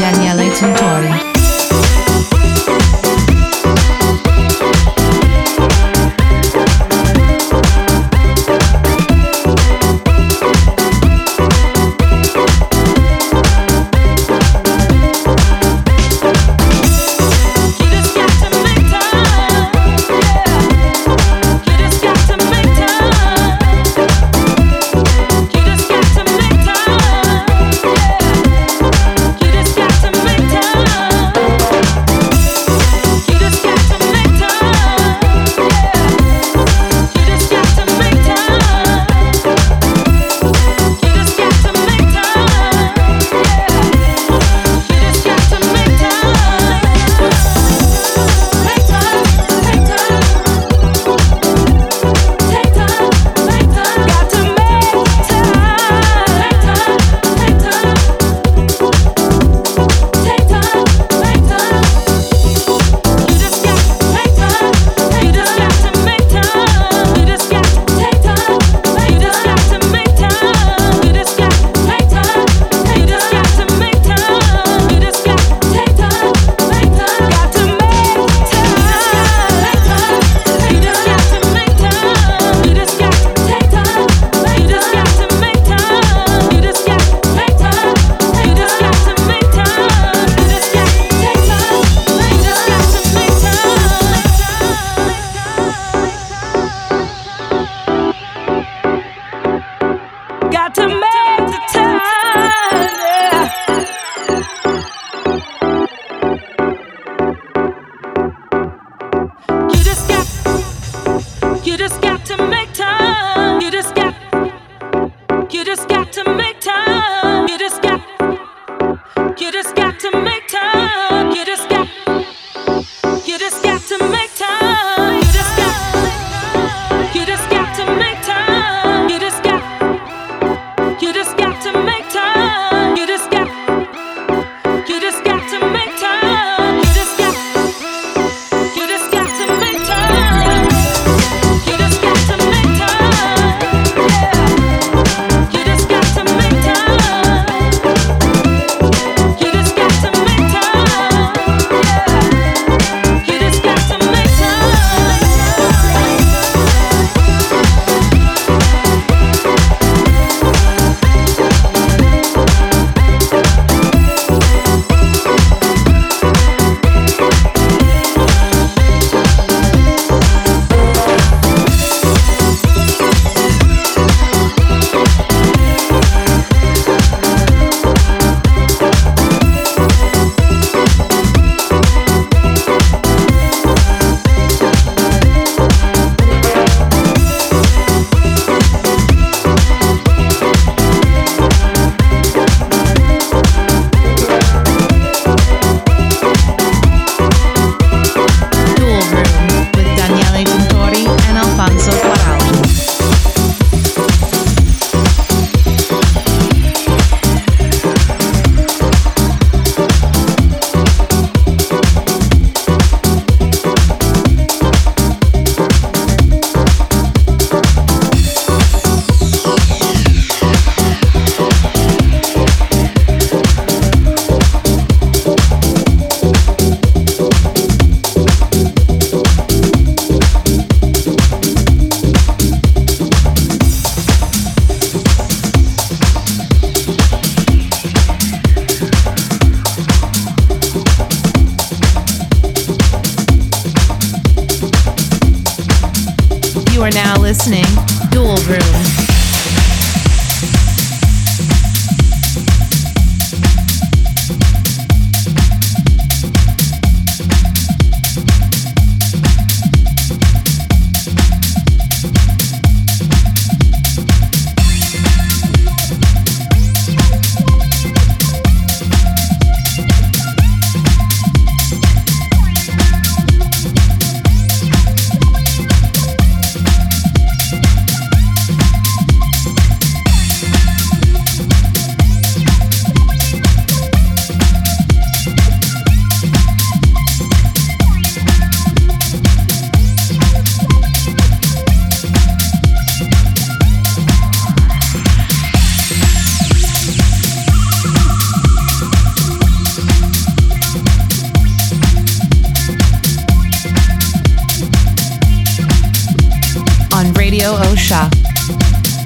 Daniele Tintori.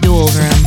Tintori.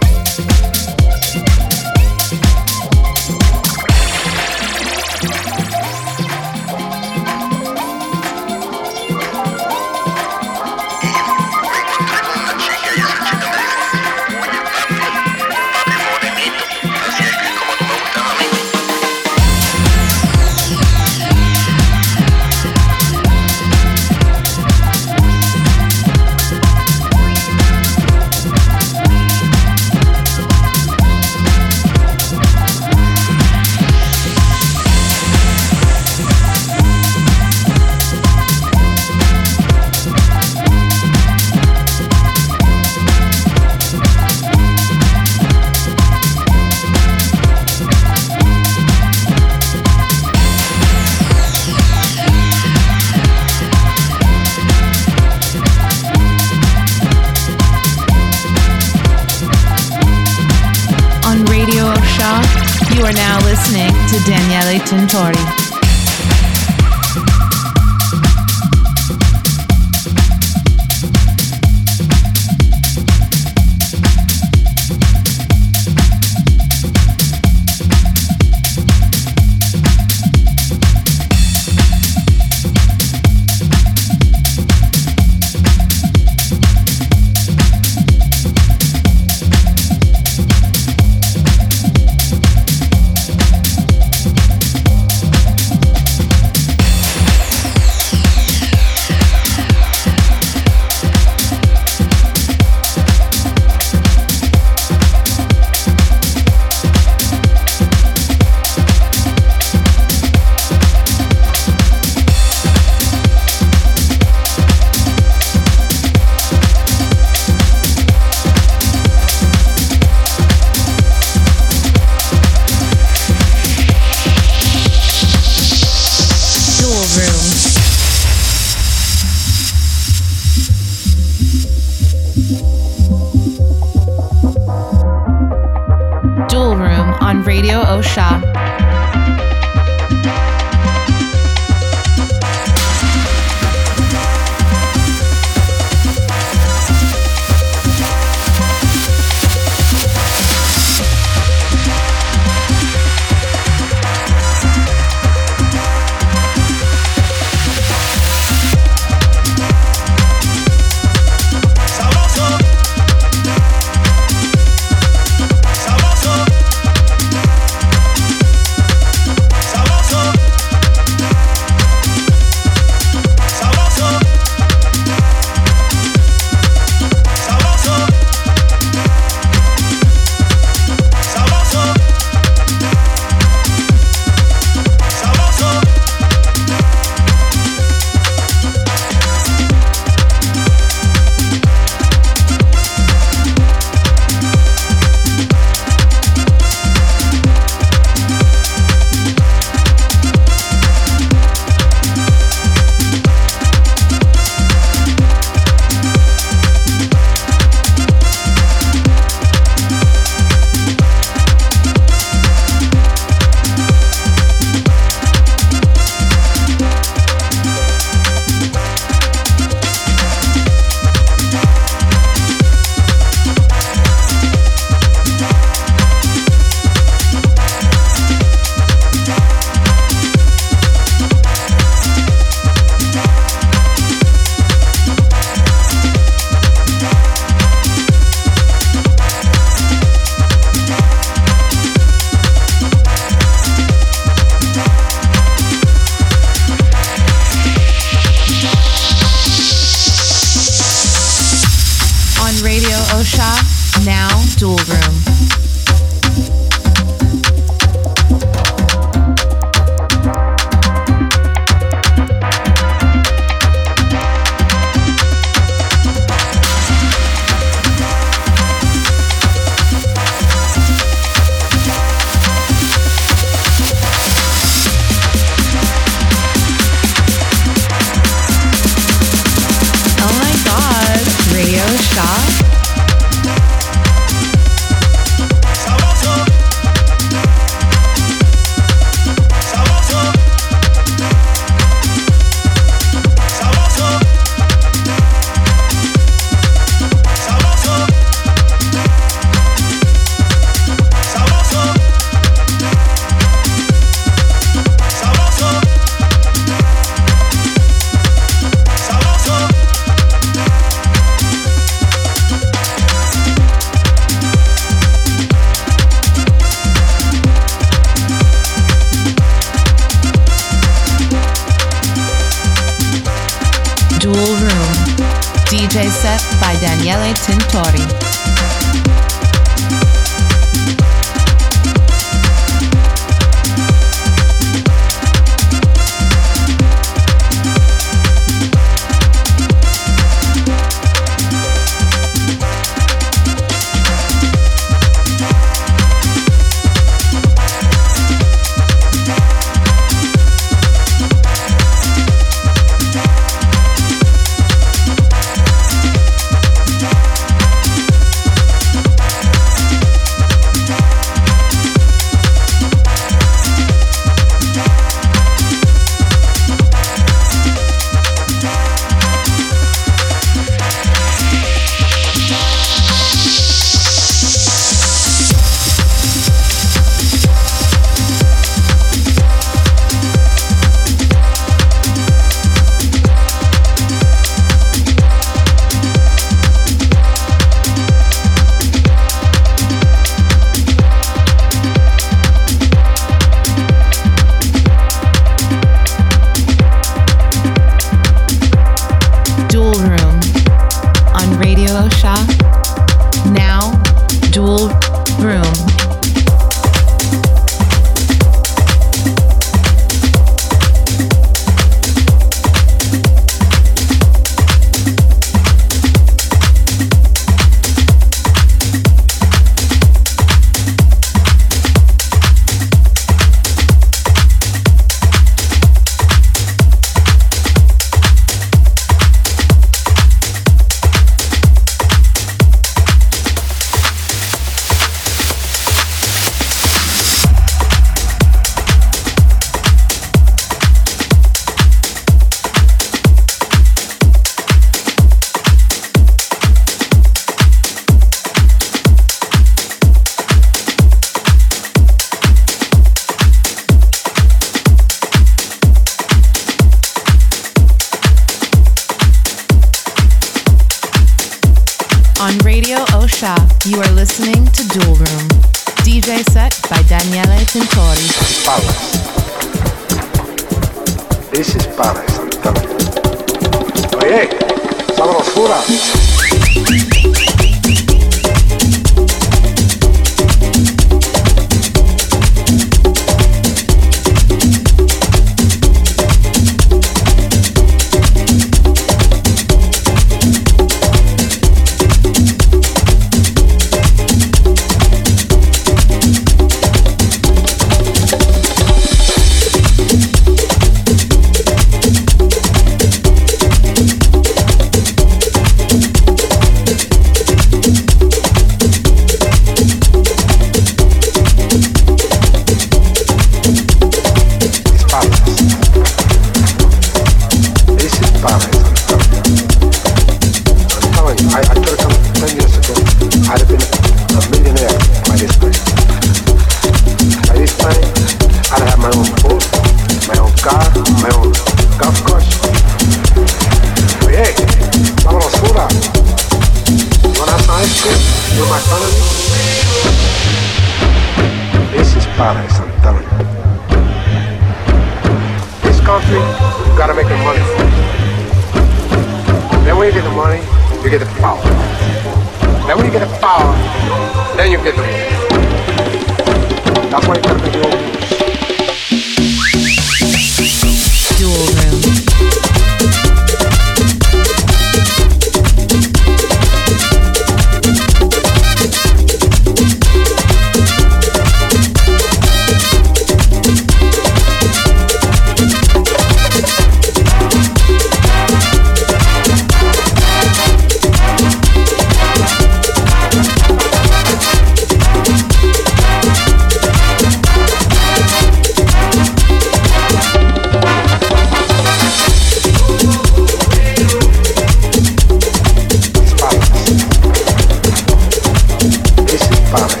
infame.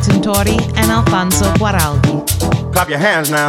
Tintori and Alfonso Guaraldi. Clap your hands now.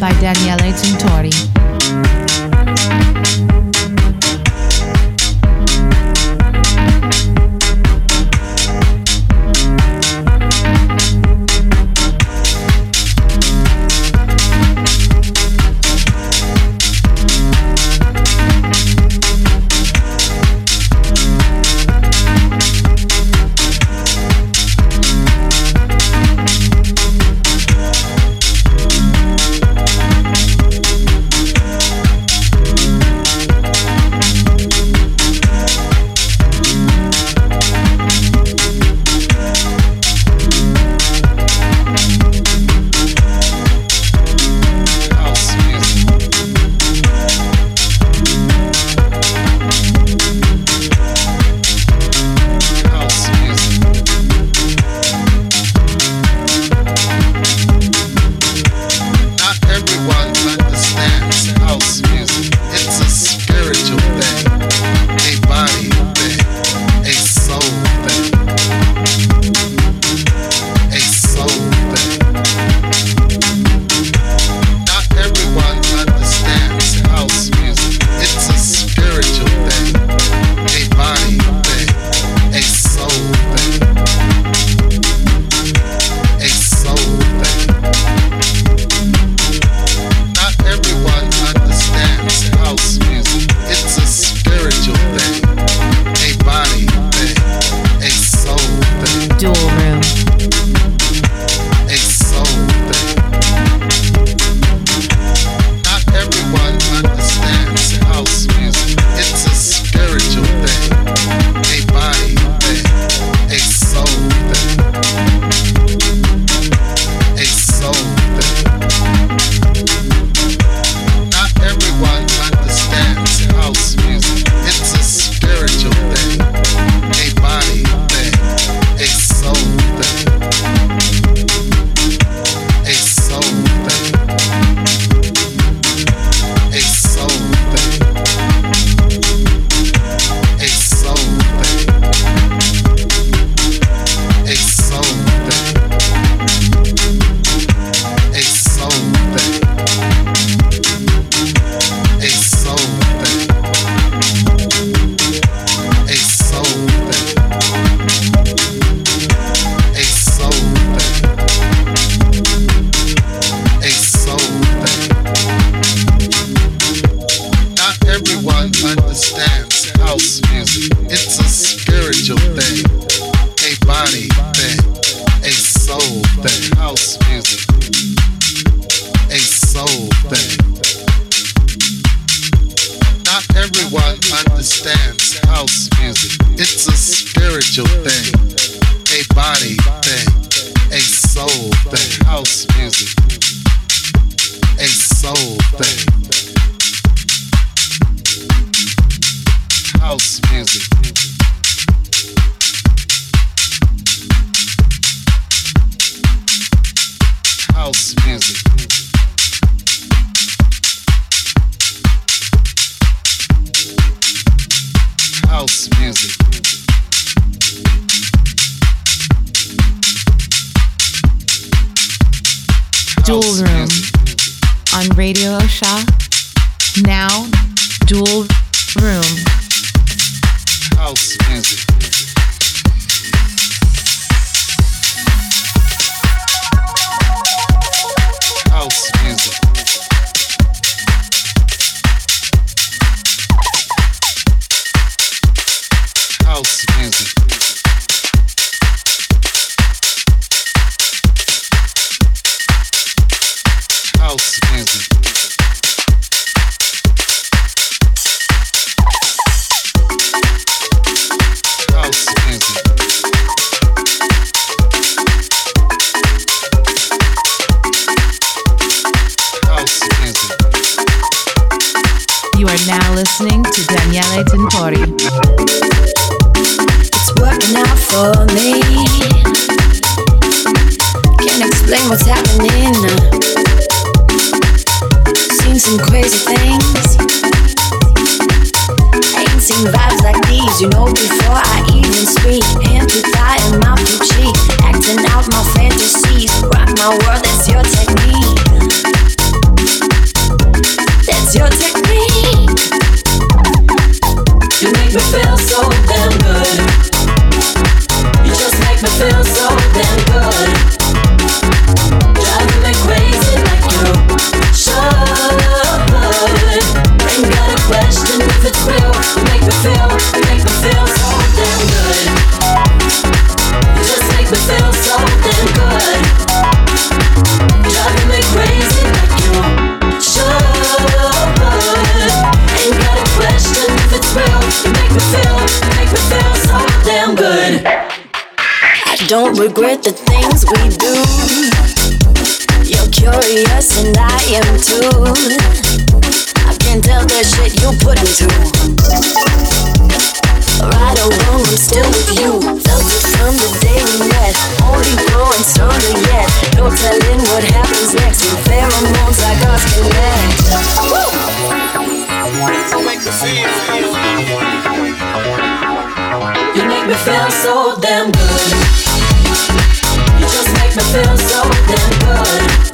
by Daniele Tintori. house music. Dual Room on Radio Osha. Now, Dual Room. House music. Regret the things we do. You're curious and I am too. I can tell the shit you put into. Right or wrong, I'm still with you. Felt it from the day we met. Only growing stronger yet. No telling what happens next when pheromones like us connect. Make me feel. You make me feel so damn good. Make me feel so damn good.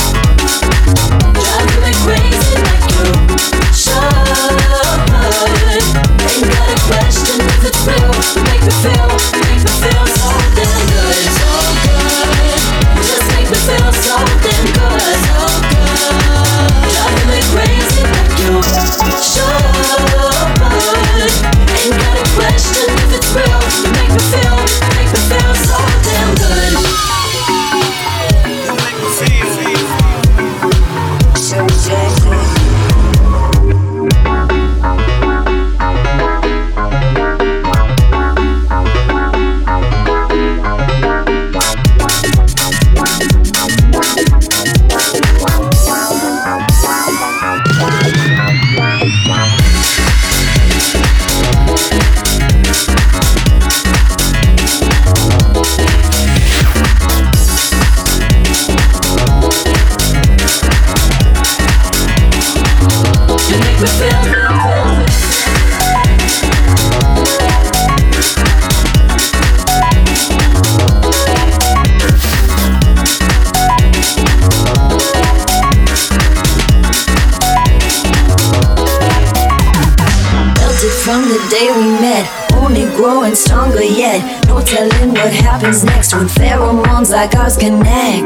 When pheromones like ours connect.